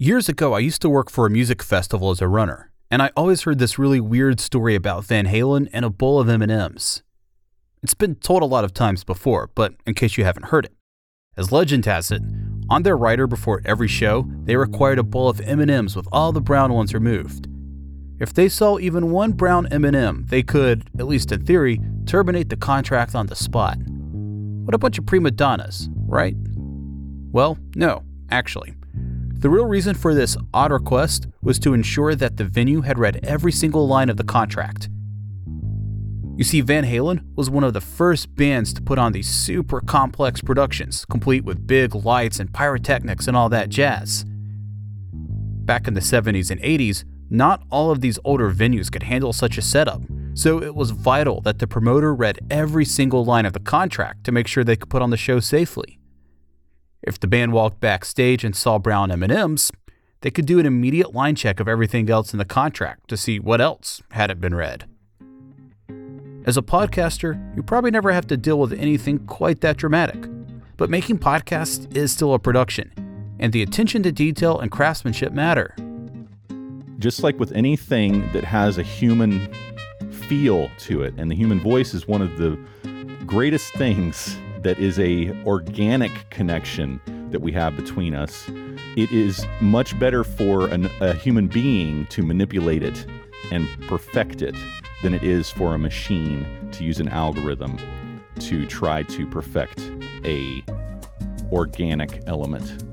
Years ago, I used to work for a music festival as a runner, and I always heard this really weird story about Van Halen and a bowl of M&Ms. It's been told a lot of times before, but in case you haven't heard it. As legend has it, on their rider before every show, they required a bowl of M&Ms with all the brown ones removed. If they saw even one brown M&M, they could, at least in theory, terminate the contract on the spot. What a bunch of prima donnas, right? Well, no, actually. The real reason for this odd request was to ensure that the venue had read every single line of the contract. You see, Van Halen was one of the first bands to put on these super complex productions, complete with big lights and pyrotechnics and all that jazz. Back in the 70s and 80s, not all of these older venues could handle such a setup, so it was vital that the promoter read every single line of the contract to make sure they could put on the show safely. If the band walked backstage and saw brown M&Ms, they could do an immediate line check of everything else in the contract to see what else hadn't been read. As a podcaster, you probably never have to deal with anything quite that dramatic, but making podcasts is still a production, and the attention to detail and craftsmanship matter. Just like with anything that has a human feel to it, and the human voice is one of the greatest things that is a organic connection that we have between us. It is much better for an, a human being to manipulate it and perfect it than it is for a machine to use an algorithm to try to perfect a organic element.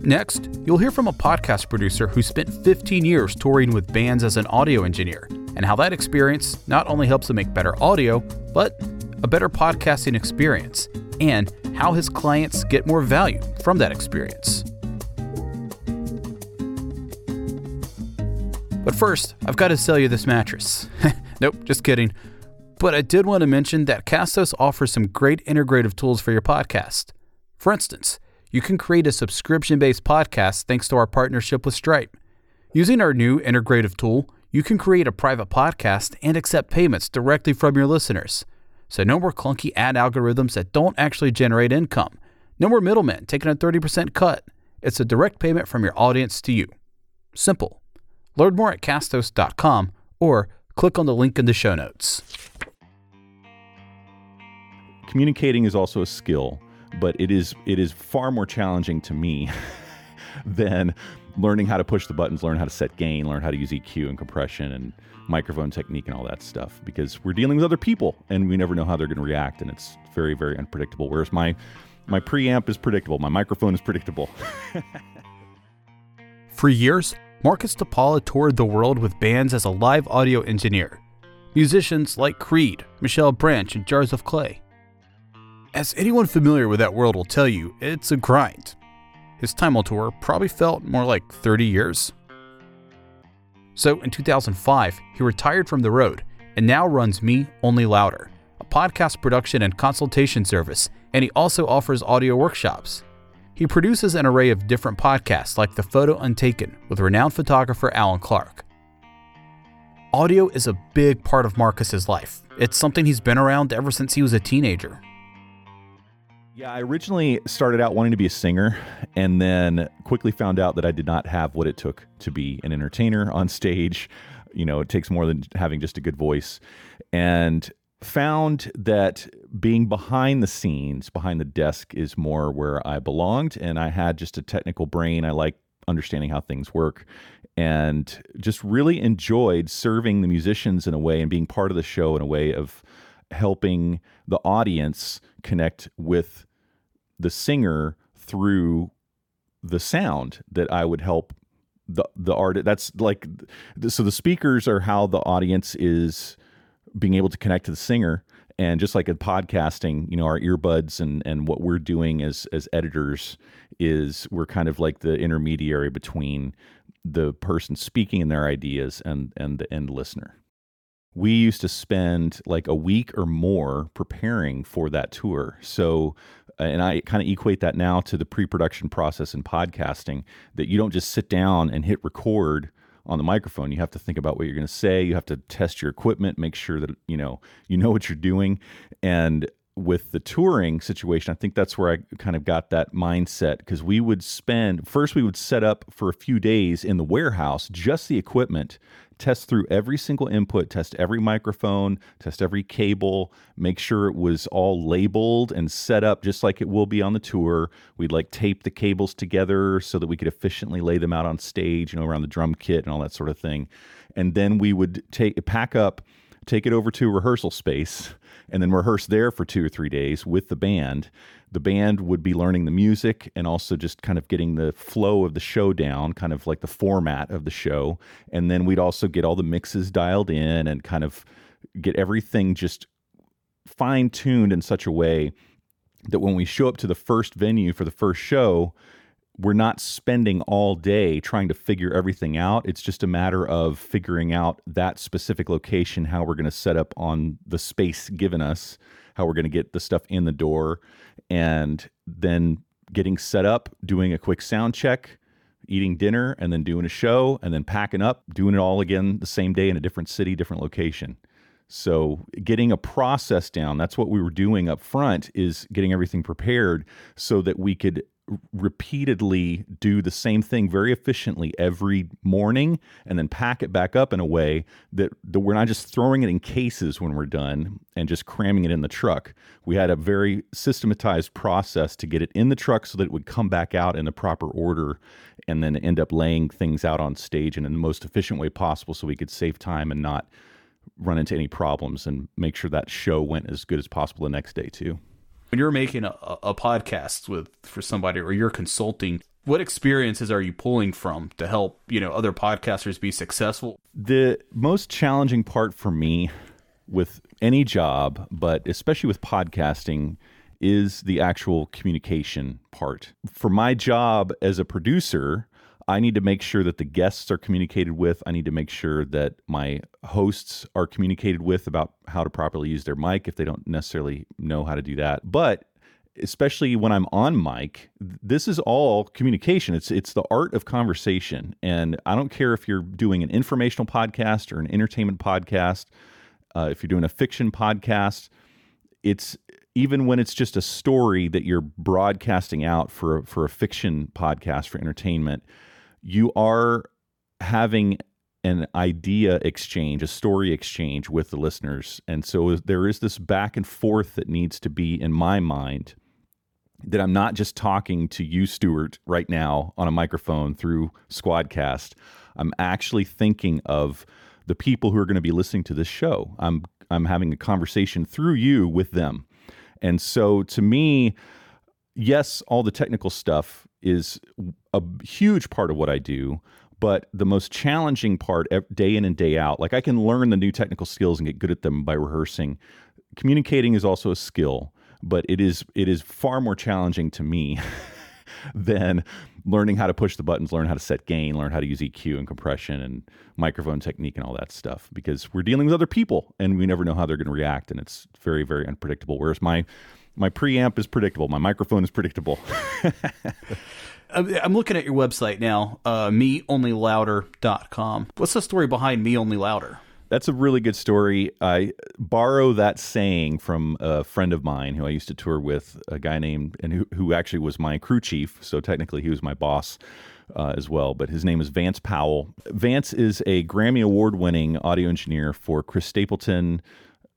Next, you'll hear from a podcast producer who spent 15 years touring with bands as an audio engineer, and how that experience not only helps them make better audio, but a better podcasting experience, and how his clients get more value from that experience. But first, I've got to sell you this mattress. nope, just kidding. But I did want to mention that Castos offers some great integrative tools for your podcast. For instance, you can create a subscription based podcast thanks to our partnership with Stripe. Using our new integrative tool, you can create a private podcast and accept payments directly from your listeners. So no more clunky ad algorithms that don't actually generate income. No more middlemen taking a 30% cut. It's a direct payment from your audience to you. Simple. Learn more at castos.com or click on the link in the show notes. Communicating is also a skill, but it is it is far more challenging to me than learning how to push the buttons, learn how to set gain, learn how to use EQ and compression and microphone technique and all that stuff because we're dealing with other people and we never know how they're going to react and it's very very unpredictable. Whereas my my preamp is predictable. My microphone is predictable. For years marcus depaula toured the world with bands as a live audio engineer. Musicians like creed michelle branch and jars of clay. As anyone familiar with that world will tell you it's a grind. His time on tour probably felt more like 30 years so in 2005, he retired from the road and now runs Me Only Louder, a podcast production and consultation service, and he also offers audio workshops. He produces an array of different podcasts like The Photo Untaken with renowned photographer Alan Clark. Audio is a big part of Marcus's life. It's something he's been around ever since he was a teenager. Yeah, I originally started out wanting to be a singer and then quickly found out that I did not have what it took to be an entertainer on stage. You know, it takes more than having just a good voice. And found that being behind the scenes, behind the desk, is more where I belonged. And I had just a technical brain. I like understanding how things work and just really enjoyed serving the musicians in a way and being part of the show in a way of helping the audience connect with the singer through the sound that I would help the the art that's like so the speakers are how the audience is being able to connect to the singer. And just like in podcasting you know our earbuds and and what we're doing as as editors is we're kind of like the intermediary between the person speaking and their ideas and and the end listener. We used to spend like a week or more preparing for that tour. So and I kind of equate that now to the pre-production process in podcasting that you don't just sit down and hit record on the microphone. You have to think about what you're going to say. You have to test your equipment, make sure that you know you know what you're doing. And with the touring situation, I think that's where I kind of got that mindset because we would spend first we would set up for a few days in the warehouse just the equipment, test through every single input, test every microphone, test every cable, make sure it was all labeled and set up just like it will be on the tour. We'd like tape the cables together so that we could efficiently lay them out on stage, you know, around the drum kit and all that sort of thing. And then we would take pack up, take it over to rehearsal space and then rehearse there for two or three days with the band. The band would be learning the music and also just kind of getting the flow of the show down, kind of like the format of the show. And then we'd also get all the mixes dialed in and kind of get everything just fine tuned in such a way that when we show up to the first venue for the first show, we're not spending all day trying to figure everything out. It's just a matter of figuring out that specific location, how we're going to set up on the space given us, how we're going to get the stuff in the door, and then getting set up, doing a quick sound check, eating dinner, and then doing a show, and then packing up, doing it all again the same day in a different city, different location. So, getting a process down, that's what we were doing up front, is getting everything prepared so that we could repeatedly do the same thing very efficiently every morning and then pack it back up in a way that, that we're not just throwing it in cases when we're done and just cramming it in the truck. We had a very systematized process to get it in the truck so that it would come back out in the proper order and then end up laying things out on stage in the most efficient way possible so we could save time and not run into any problems and make sure that show went as good as possible the next day too when you're making a, a podcast with for somebody or you're consulting what experiences are you pulling from to help you know other podcasters be successful? The most challenging part for me with any job but especially with podcasting is the actual communication part. For my job as a producer I need to make sure that the guests are communicated with. I need to make sure that my hosts are communicated with about how to properly use their mic if they don't necessarily know how to do that. But especially when I'm on mic, this is all communication. It's it's the art of conversation, and I don't care if you're doing an informational podcast or an entertainment podcast, uh, if you're doing a fiction podcast. It's even when it's just a story that you're broadcasting out for for a fiction podcast for entertainment you are having an idea exchange, a story exchange with the listeners. And so there is this back and forth that needs to be in my mind that I'm not just talking to you, Stuart, right now on a microphone through Squadcast. I'm actually thinking of the people who are going to be listening to this show. I'm I'm having a conversation through you with them. And so to me, yes, all the technical stuff is a huge part of what I do. But the most challenging part, day in and day out, like I can learn the new technical skills and get good at them by rehearsing. Communicating is also a skill, but it is it is far more challenging to me than learning how to push the buttons, learn how to set gain, learn how to use EQ and compression and microphone technique and all that stuff. Because we're dealing with other people and we never know how they're going to react, and it's very very unpredictable. Whereas my my preamp is predictable. My microphone is predictable. I'm looking at your website now, uh, meonlylouder.com. What's the story behind Me Only Louder? That's a really good story. I borrow that saying from a friend of mine who I used to tour with, a guy named, and who, who actually was my crew chief. So technically, he was my boss uh, as well. But his name is Vance Powell. Vance is a Grammy Award winning audio engineer for Chris Stapleton,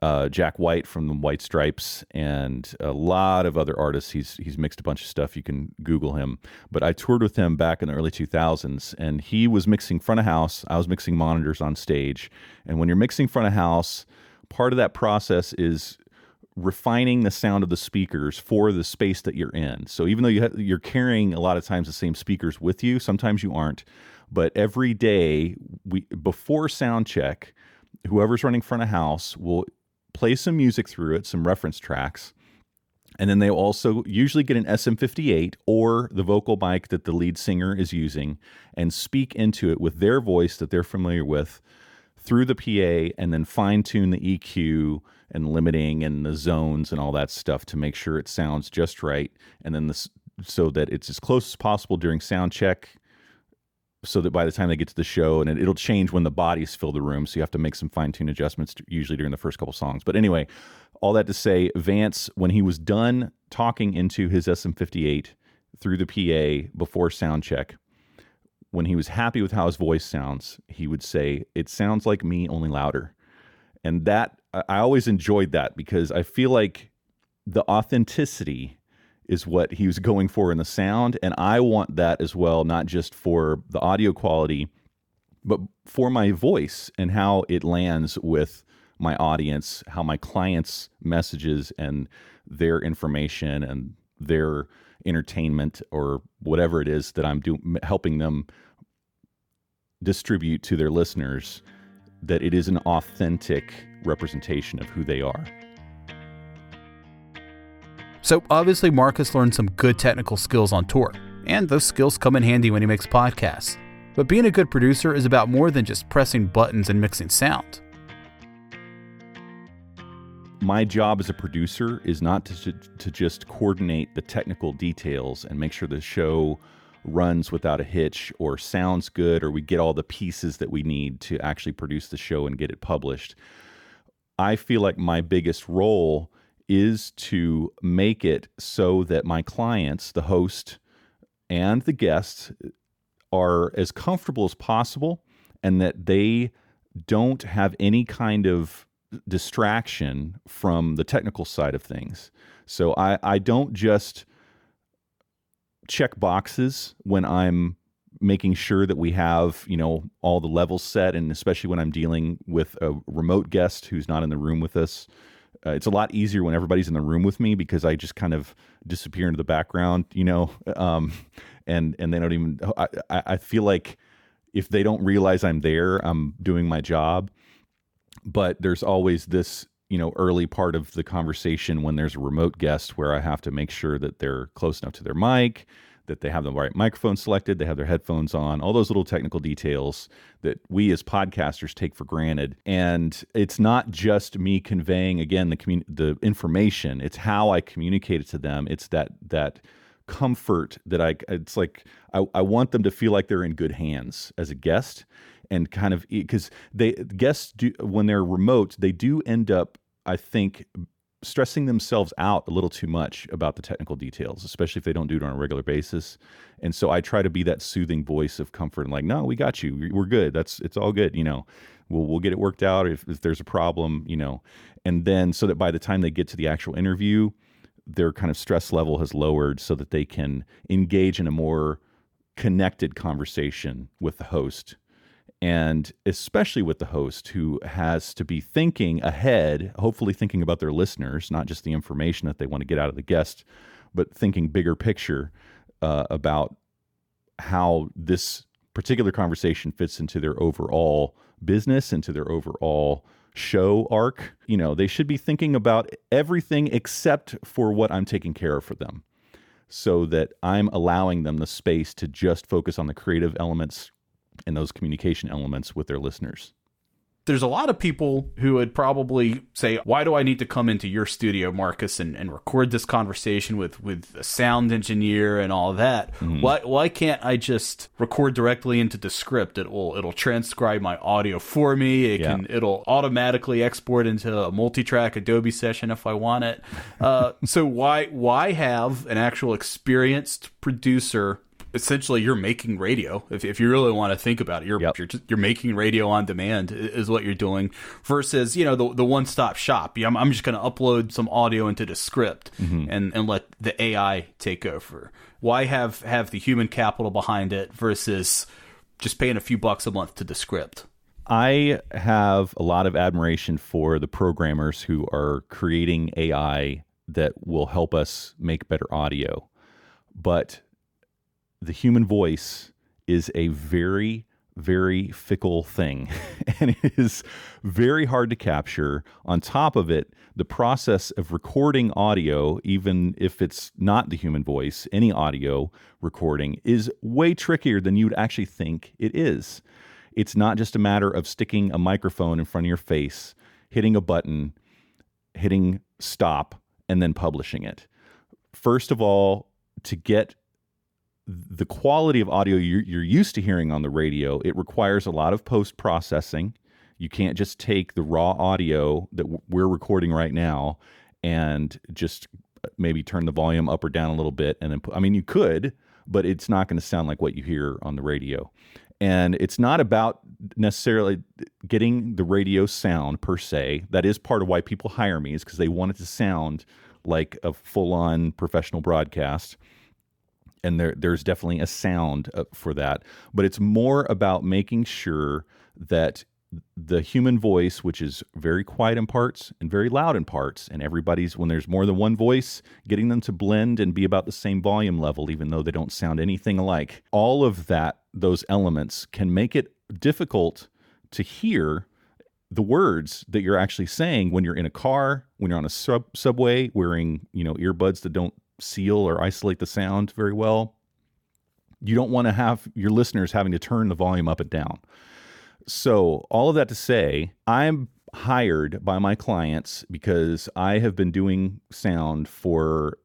uh, Jack White from the White Stripes, and a lot of other artists. He's he's mixed a bunch of stuff. You can Google him. But I toured with him back in the early 2000s, and he was mixing front of house. I was mixing monitors on stage. And when you're mixing front of house, part of that process is refining the sound of the speakers for the space that you're in. So even though you ha- you're carrying a lot of times the same speakers with you, sometimes you aren't. But every day, we before sound check, whoever's running front of house will play some music through it, some reference tracks. And then they also usually get an SM58 or the vocal mic that the lead singer is using and speak into it with their voice that they're familiar with through the PA and then fine tune the EQ and limiting and the zones and all that stuff to make sure it sounds just right. And then this, so that it's as close as possible during sound check so that by the time they get to the show, and it, it'll change when the bodies fill the room. So you have to make some fine tune adjustments usually during the first couple songs. But anyway, all that to say, Vance, when he was done talking into his SM58 through the PA before sound check, when he was happy with how his voice sounds, he would say, It sounds like me, only louder. And that, I always enjoyed that because I feel like the authenticity is what he was going for in the sound. And I want that as well, not just for the audio quality, but for my voice and how it lands with my audience, how my clients' messages and their information and their entertainment or whatever it is that I'm doing, helping them distribute to their listeners, that it is an authentic representation of who they are. So, obviously, Marcus learned some good technical skills on tour, and those skills come in handy when he makes podcasts. But being a good producer is about more than just pressing buttons and mixing sound. My job as a producer is not to, to just coordinate the technical details and make sure the show runs without a hitch or sounds good or we get all the pieces that we need to actually produce the show and get it published. I feel like my biggest role is to make it so that my clients, the host and the guests, are as comfortable as possible and that they don't have any kind of distraction from the technical side of things. So I, I don't just check boxes when I'm making sure that we have, you know, all the levels set and especially when I'm dealing with a remote guest who's not in the room with us uh, it's a lot easier when everybody's in the room with me because I just kind of disappear into the background, you know, um, and and they don't even. I, I feel like if they don't realize I'm there, I'm doing my job. But there's always this, you know, early part of the conversation when there's a remote guest where I have to make sure that they're close enough to their mic, that they have the right microphone selected, they have their headphones on, all those little technical details that we as podcasters take for granted. And it's not just me conveying again the commun- the information; it's how I communicate it to them. It's that that comfort that I it's like I, I want them to feel like they're in good hands as a guest and kind of because they guests do when they're remote they do end up I think stressing themselves out a little too much about the technical details, especially if they don't do it on a regular basis. And so I try to be that soothing voice of comfort and like, no, we got you. We're good. That's it's all good. You know, we'll we'll get it worked out if, if there's a problem. You know, and then so that by the time they get to the actual interview, their kind of stress level has lowered so that they can engage in a more connected conversation with the host and especially with the host who has to be thinking ahead, hopefully thinking about their listeners, not just the information that they want to get out of the guest, but thinking bigger picture uh, about how this particular conversation fits into their overall business, into their overall show arc. You know, they should be thinking about everything except for what I'm taking care of for them so that I'm allowing them the space to just focus on the creative elements, and those communication elements with their listeners there's a lot of people who would probably say, "Why do I need to come into your studio, Marcus, and, and record this conversation with with a sound engineer and all that? Mm-hmm. Why why can't I just record directly into Descript? It'll it'll transcribe my audio for me. It yeah. can it'll automatically export into a multi-track Adobe session if I want it. Uh, so why why have an actual experienced producer essentially you're making radio. If, if you really want to think about it, you're yep. you're, just, you're making radio on demand is what you're doing. Versus you know the the one stop shop. I'm I'm just going to upload some audio into Descript mm-hmm. and and let the AI take over. Why have have the human capital behind it versus just paying a few bucks a month to Descript? I have a lot of admiration for the programmers who are creating AI that will help us make better audio. But the human voice is a very very fickle thing and it is very hard to capture. On top of it, the process of recording audio, even if it's not the human voice, any audio recording is way trickier than you would actually think it is. It's not just a matter of sticking a microphone in front of your face, hitting a button, hitting stop, and then publishing it. First of all, to get the quality of audio you're, you're used to hearing on the radio, it requires a lot of post processing. You can't just take the raw audio that we're recording right now and just uh, maybe turn the volume up or down a little bit and then I mean you could, but it's not going to sound like what you hear on the radio. And it's not about necessarily getting the radio sound per se. That is part of why people hire me, is because they want it to sound like a full on professional broadcast. And there, there's definitely a sound uh, for that. But it's more about making sure that the human voice, which is very quiet in parts and very loud in parts, and everybody's when there's more than one voice, getting them to blend and be about the same volume level, even though they don't sound anything alike. All of that, those elements can make it difficult to hear the words that you're actually saying when you're in a car, when you're on a sub- subway wearing, you know, earbuds that don't seal or isolate the sound very well. You don't want to have your listeners having to turn the volume up and down. So, all of that to say, I'm hired by my clients because I have been doing sound for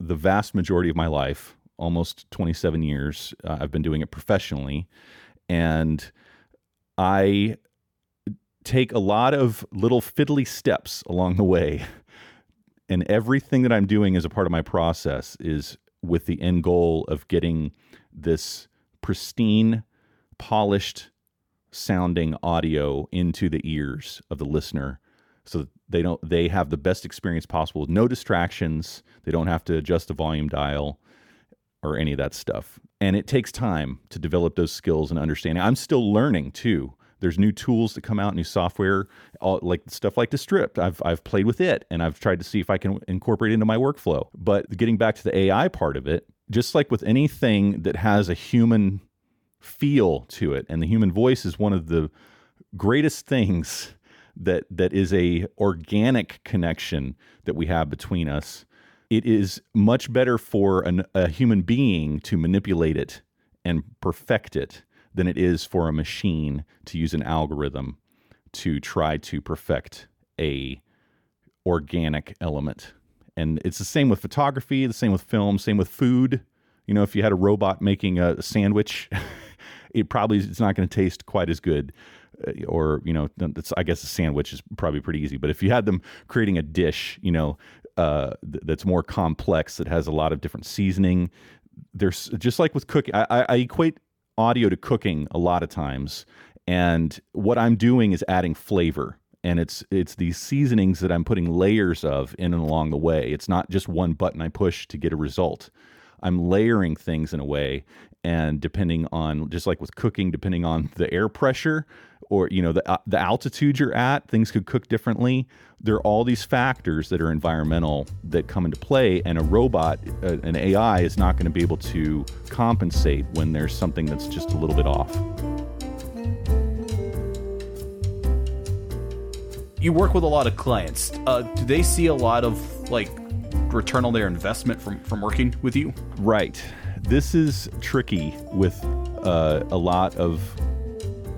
the vast majority of my life, almost 27 years. Uh, I've been doing it professionally. And I take a lot of little fiddly steps along the way. And everything that I'm doing as a part of my process is with the end goal of getting this pristine, polished sounding audio into the ears of the listener so they don't they have the best experience possible with no distractions. They don't have to adjust the volume dial or any of that stuff. And it takes time to develop those skills and understanding. I'm still learning too there's new tools that come out new software all, like stuff like Descript I've, I've played with it and i've tried to see if i can incorporate it into my workflow. But getting back to the ai part of it just like with anything that has a human feel to it and the human voice is one of the greatest things that that is a organic connection that we have between us it is much better for an, a human being to manipulate it and perfect it than it is for a machine to use an algorithm to try to perfect a organic element. And it's the same with photography the same with film same with food. You know if you had a robot making a sandwich it probably it's not going to taste quite as good. Uh, or you know I guess a sandwich is probably pretty easy. But if you had them creating a dish you know uh, th- that's more complex that has a lot of different seasoning there's just like with cooking I equate audio to cooking a lot of times and what I'm doing is adding flavor and it's it's these seasonings that I'm putting layers of in and along the way. It's not just one button I push to get a result. I'm layering things in a way and depending on just like with cooking depending on the air pressure or you know the uh, the altitude you're at things could cook differently. There are all these factors that are environmental that come into play and a robot uh, an AI is not going to be able to compensate when there's something that's just a little bit off. You work with a lot of clients. Uh, do they see a lot of like return on their investment from from working with you? Right. This is tricky with uh, a lot of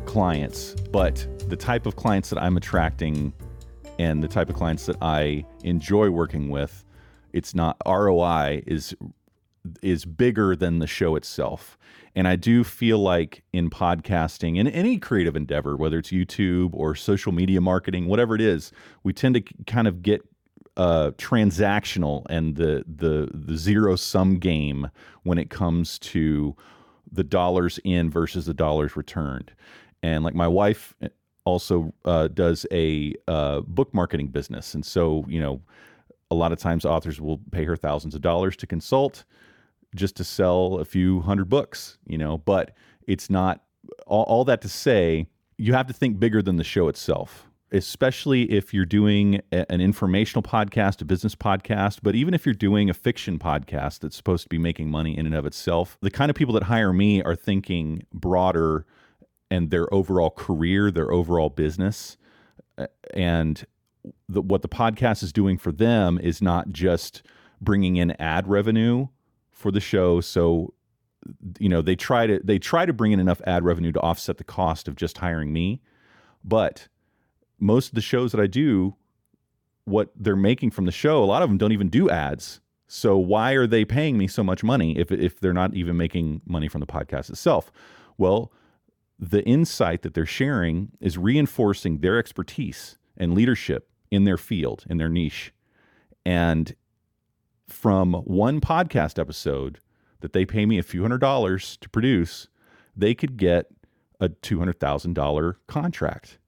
clients, but the type of clients that I'm attracting and the type of clients that I enjoy working with, it's not ROI is is bigger than the show itself. And I do feel like in podcasting and any creative endeavor, whether it's YouTube or social media marketing, whatever it is, we tend to kind of get uh, transactional and the the the zero sum game when it comes to the dollars in versus the dollars returned. And like my wife also uh, does a uh, book marketing business, and so you know, a lot of times authors will pay her thousands of dollars to consult just to sell a few hundred books, you know. But it's not all, all that to say you have to think bigger than the show itself especially if you're doing an informational podcast, a business podcast, but even if you're doing a fiction podcast that's supposed to be making money in and of itself, the kind of people that hire me are thinking broader and their overall career, their overall business. Uh, and the, what the podcast is doing for them is not just bringing in ad revenue for the show. So, you know, they try to they try to bring in enough ad revenue to offset the cost of just hiring me, but most of the shows that I do, what they're making from the show, a lot of them don't even do ads. So why are they paying me so much money if if they're not even making money from the podcast itself? Well, the insight that they're sharing is reinforcing their expertise and leadership in their field, in their niche. And from one podcast episode that they pay me a few hundred dollars to produce, they could get a $200,000 contract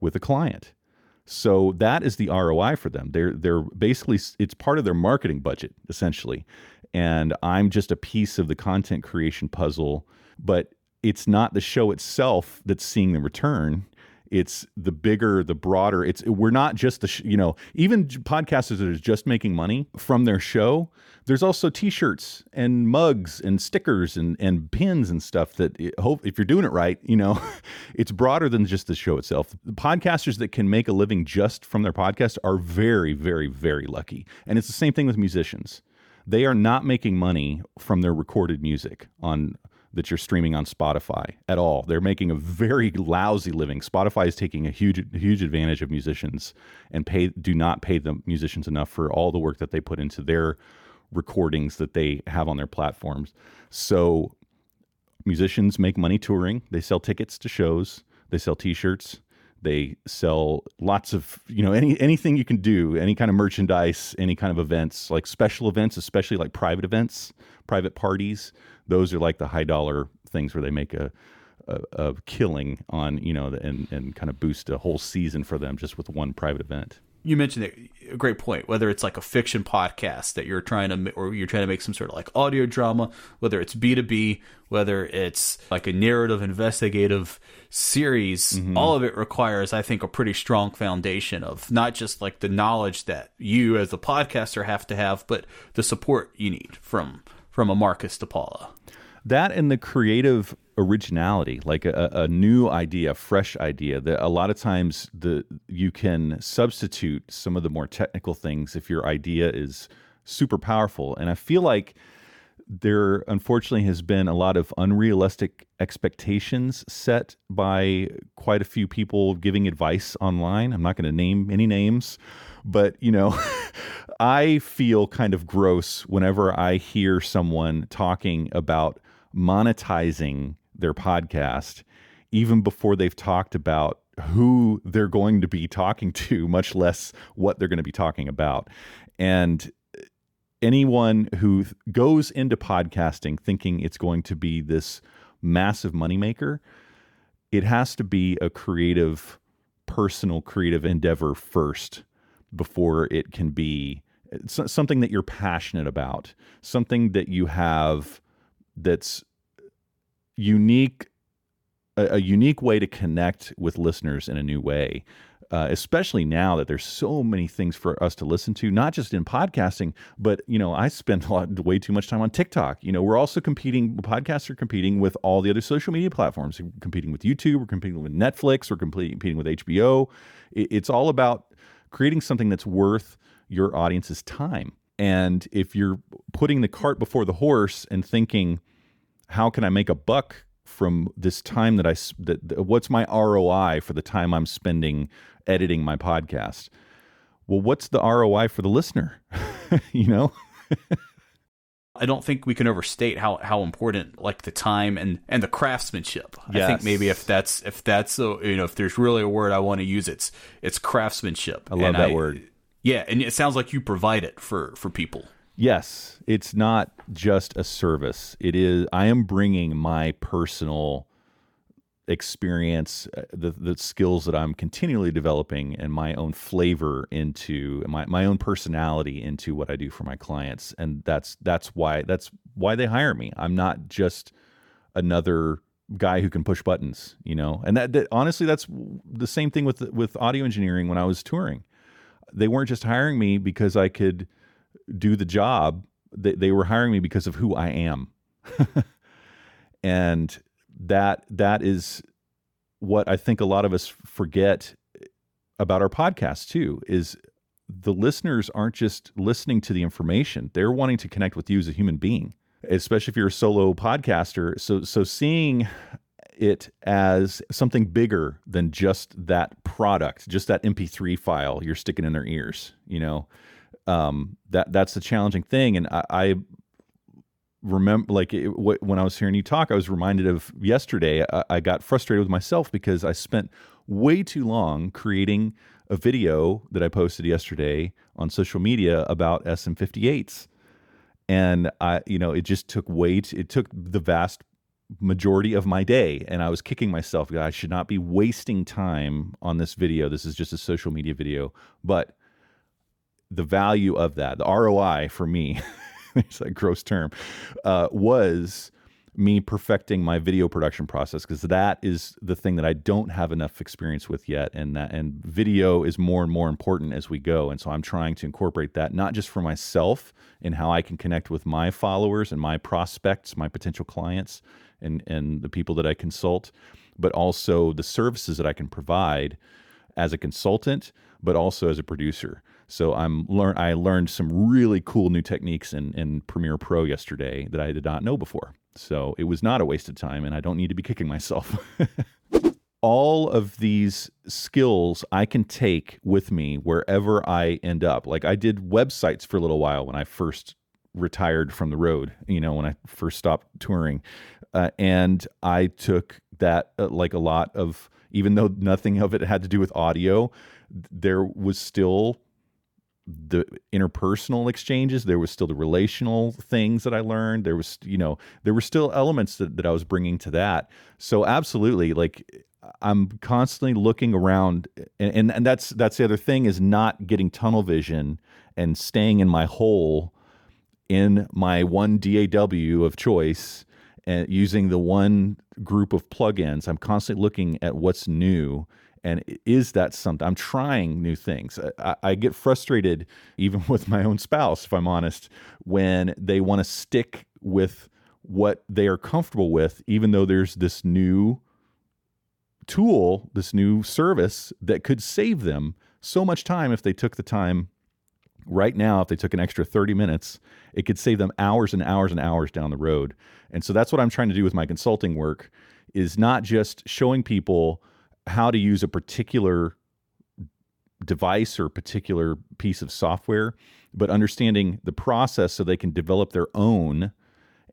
with a client. So that is the ROI for them. They're they're basically it's part of their marketing budget essentially. And I'm just a piece of the content creation puzzle, but it's not the show itself that's seeing the return. It's the bigger the broader. It's we're not just the sh- you know even podcasters that are just making money from their show there's also t-shirts and mugs and stickers and and pins and stuff that it, hope if you're doing it right you know it's broader than just the show itself. The podcasters that can make a living just from their podcast are very very very lucky. And it's the same thing with musicians. They are not making money from their recorded music on that you're streaming on Spotify at all. They're making a very lousy living. Spotify is taking a huge huge advantage of musicians and pay do not pay the musicians enough for all the work that they put into their recordings that they have on their platforms. So musicians make money touring. They sell tickets to shows. They sell t-shirts. They sell lots of, you know, any anything you can do, any kind of merchandise, any kind of events, like special events, especially like private events, private parties. Those are like the high dollar things where they make a, a killing on you know and and kind of boost a whole season for them just with one private event you mentioned a great point. Whether it's like a fiction podcast that you're trying to, or you're trying to make some sort of like audio drama, whether it's B two B, whether it's like a narrative investigative series, mm-hmm. all of it requires, I think, a pretty strong foundation of not just like the knowledge that you as a podcaster have to have, but the support you need from from a Marcus DePaula. That and the creative originality, like a, a new idea, a fresh idea. That a lot of times the you can substitute some of the more technical things if your idea is super powerful. And I feel like there unfortunately has been a lot of unrealistic expectations set by quite a few people giving advice online. I'm not going to name any names, but you know, I feel kind of gross whenever I hear someone talking about monetizing their podcast even before they've talked about who they're going to be talking to, much less what they're going to be talking about. And uh, anyone who goes into podcasting thinking it's going to be this massive moneymaker, it has to be a creative, personal, creative endeavor first before it can be uh, something that you're passionate about, something that you have that's unique, a, a unique way to connect with listeners in a new way. Uh, especially now that there's so many things for us to listen to, not just in podcasting, but you know, I spend a lot, way too much time on TikTok. You know, we're also competing. Podcasts are competing with all the other social media platforms. We're competing with YouTube. We're competing with Netflix. We're competing with HBO. It, it's all about creating something that's worth your audience's time. And if you're putting the cart before the horse and thinking, how can I make a buck from this time that I that what's my ROI for the time I'm spending editing my podcast? Well, what's the ROI for the listener? you know? I don't think we can overstate how, how important like the time and, and the craftsmanship. Yes. I think maybe if that's if that's a, you know if there's really a word I want to use it's it's craftsmanship. I love and that I, word. Yeah, and it sounds like you provide it for for people. Yes, it's not just a service. It is I am bringing my personal experience, uh, the the skills that I'm continually developing, and my own flavor into my my own personality into what I do for my clients, and that's that's why that's why they hire me. I'm not just another guy who can push buttons, you know. And that, that honestly, that's the same thing with with audio engineering when I was touring they weren't just hiring me because I could do the job. They, they were hiring me because of who I am. and that that is what I think a lot of us forget about our podcast too is the listeners aren't just listening to the information. They're wanting to connect with you as a human being, especially if you're a solo podcaster. So so seeing it as something bigger than just that product, just that MP3 file you're sticking in their ears. You know, um, that that's the challenging thing. And I, I remember, like it, w- when I was hearing you talk, I was reminded of yesterday. I, I got frustrated with myself because I spent way too long creating a video that I posted yesterday on social media about SM58s. And I, you know, it just took way, t- it took the vast majority of my day and I was kicking myself. I should not be wasting time on this video. This is just a social media video. But the value of that, the ROI for me, it's a gross term, uh, was me perfecting my video production process because that is the thing that I don't have enough experience with yet and that and video is more and more important as we go and so I'm trying to incorporate that not just for myself and how I can connect with my followers and my prospects my potential clients and and the people that I consult but also the services that I can provide as a consultant but also as a producer so I'm learn I learned some really cool new techniques in, in Premiere Pro yesterday that I did not know before. So it was not a waste of time, and I don't need to be kicking myself. All of these skills I can take with me wherever I end up. Like I did websites for a little while when I first retired from the road, you know, when I first stopped touring. Uh, and I took that uh, like a lot of, even though nothing of it had to do with audio, there was still the interpersonal exchanges there was still the relational things that i learned there was you know there were still elements that, that i was bringing to that. So absolutely like i'm constantly looking around and, and, and that's that's the other thing is not getting tunnel vision and staying in my hole in my one daw of choice and using the one group of plugins i'm constantly looking at what's new and is that something i'm trying new things. I, I, get frustrated even with my own spouse if i'm honest when they want to stick with what they are comfortable with even though there's this new tool this new service that could save them so much time if they took the time right now if they took an extra 30 minutes it could save them hours and hours and hours down the road. And so that's what i'm trying to do with my consulting work is not just showing people how to use a particular device or particular piece of software, but understanding the process so they can develop their own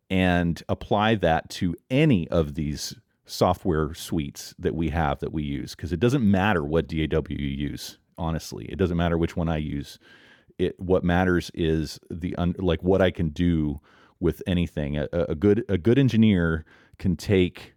and apply that to any of these software suites that we have that we use. Because it doesn't matter what DAW you use honestly. It doesn't matter which one I use it what matters is the un, like what I can do with anything a, a good a good engineer can take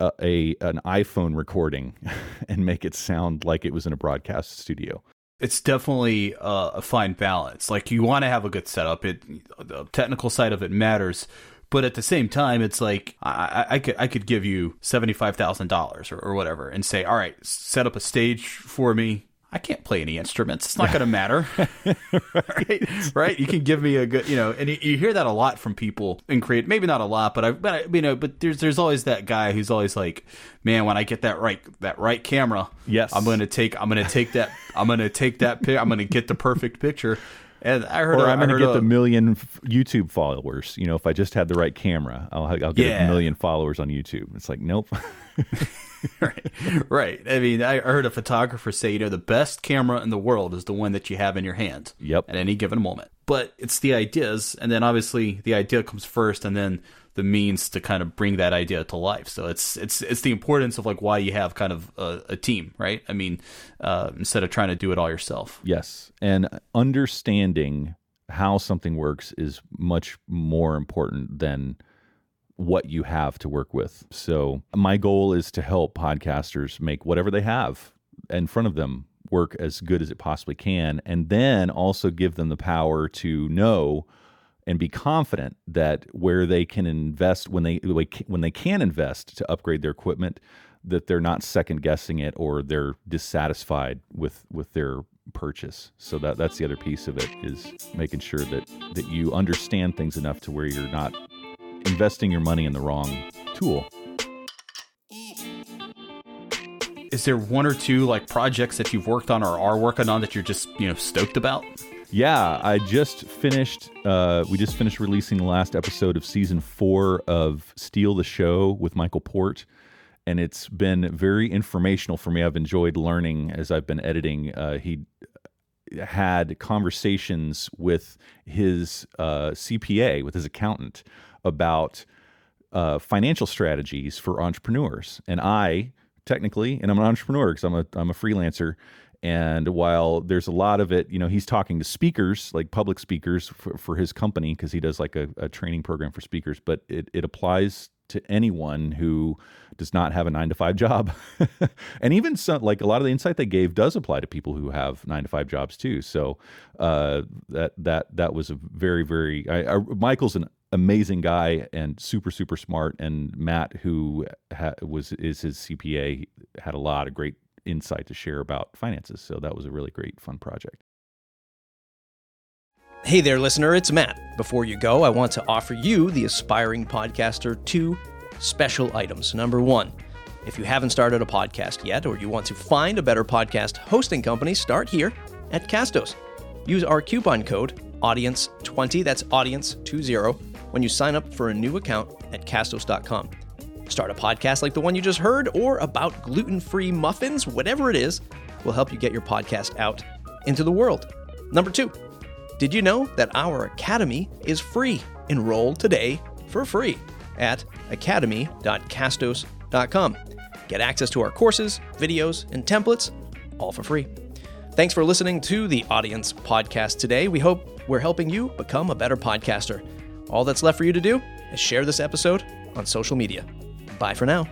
a, a an iPhone recording and make it sound like it was in a broadcast studio. It's definitely uh, a fine balance. Like you want to have a good setup. It the technical side of it matters, but at the same time, it's like I, I could I could give you seventy five thousand dollars or whatever and say, all right, set up a stage for me I can't play any instruments. It's not going to matter. right? right? You can give me a good, you know, and you, hear that a lot from people in create, maybe not a lot, but I, but I, you know, but there's, there's always that guy who's always like, man, when I get that right, that right camera, yes, I'm going to take, I'm going to take that, I'm going to take that, pic, I'm going to get the perfect picture. And I heard, or i am going to get a, the million YouTube followers. You know, if I just had the right camera, I'll, I'll get yeah. a million followers on YouTube. It's like, nope. right, right. I mean, I heard a photographer say, you know, the best camera in the world is the one that you have in your hand. Yep. At any given moment. But it's the ideas, and then obviously the idea comes first, and then the means to kind of bring that idea to life. So it's it's it's the importance of like why you have kind of a, a team, right? I mean, uh, instead of trying to do it all yourself. Yes, and understanding how something works is much more important than what you have to work with. So, my goal is to help podcasters make whatever they have in front of them work as good as it possibly can, and then also give them the power to know and be confident that where they can invest when they when they can invest to upgrade their equipment that they're not second guessing it or they're dissatisfied with with their purchase. So that that's the other piece of it is making sure that that you understand things enough to where you're not investing your money in the wrong tool. Is there one or two like projects that you've worked on or are working on that you're just you know stoked about? Yeah, I just finished. Uh, we just finished releasing the last episode of season four of Steal the Show with Michael Port, and it's been very informational for me. I've enjoyed learning as I've been editing. Uh, he had conversations with his uh, CPA, with his accountant, about uh, financial strategies for entrepreneurs. And I, technically, and I'm an entrepreneur because I'm a I'm a freelancer. And while there's a lot of it, you know, he's talking to speakers, like public speakers for, for his company, because he does like a, a, training program for speakers, but it, it applies to anyone who does not have a nine to five job. and even some, like a lot of the insight they gave does apply to people who have nine to five jobs too. So uh, that, that, that was a very, very, I, I, Michael's an amazing guy and super super smart. And Matt, who ha- was is his CPA, had a lot of great insight to share about finances. So that was a really great fun project. Hey there, listener, it's Matt. Before you go, I want to offer you, the aspiring podcaster, two special items. Number one, if you haven't started a podcast yet or you want to find a better podcast hosting company, start here at Castos. Use our coupon code audience20, that's audience20, when you sign up for a new account at castos.com. Start a podcast like the one you just heard or about gluten free muffins, whatever it is, will help you get your podcast out into the world. Number two, did you know that our academy is free? Enroll today for free at academy.castos.com. Get access to our courses, videos, and templates, all for free. Thanks for listening to the Audience Podcast today. We hope we're helping you become a better podcaster. All that's left for you to do is share this episode on social media. Bye for now.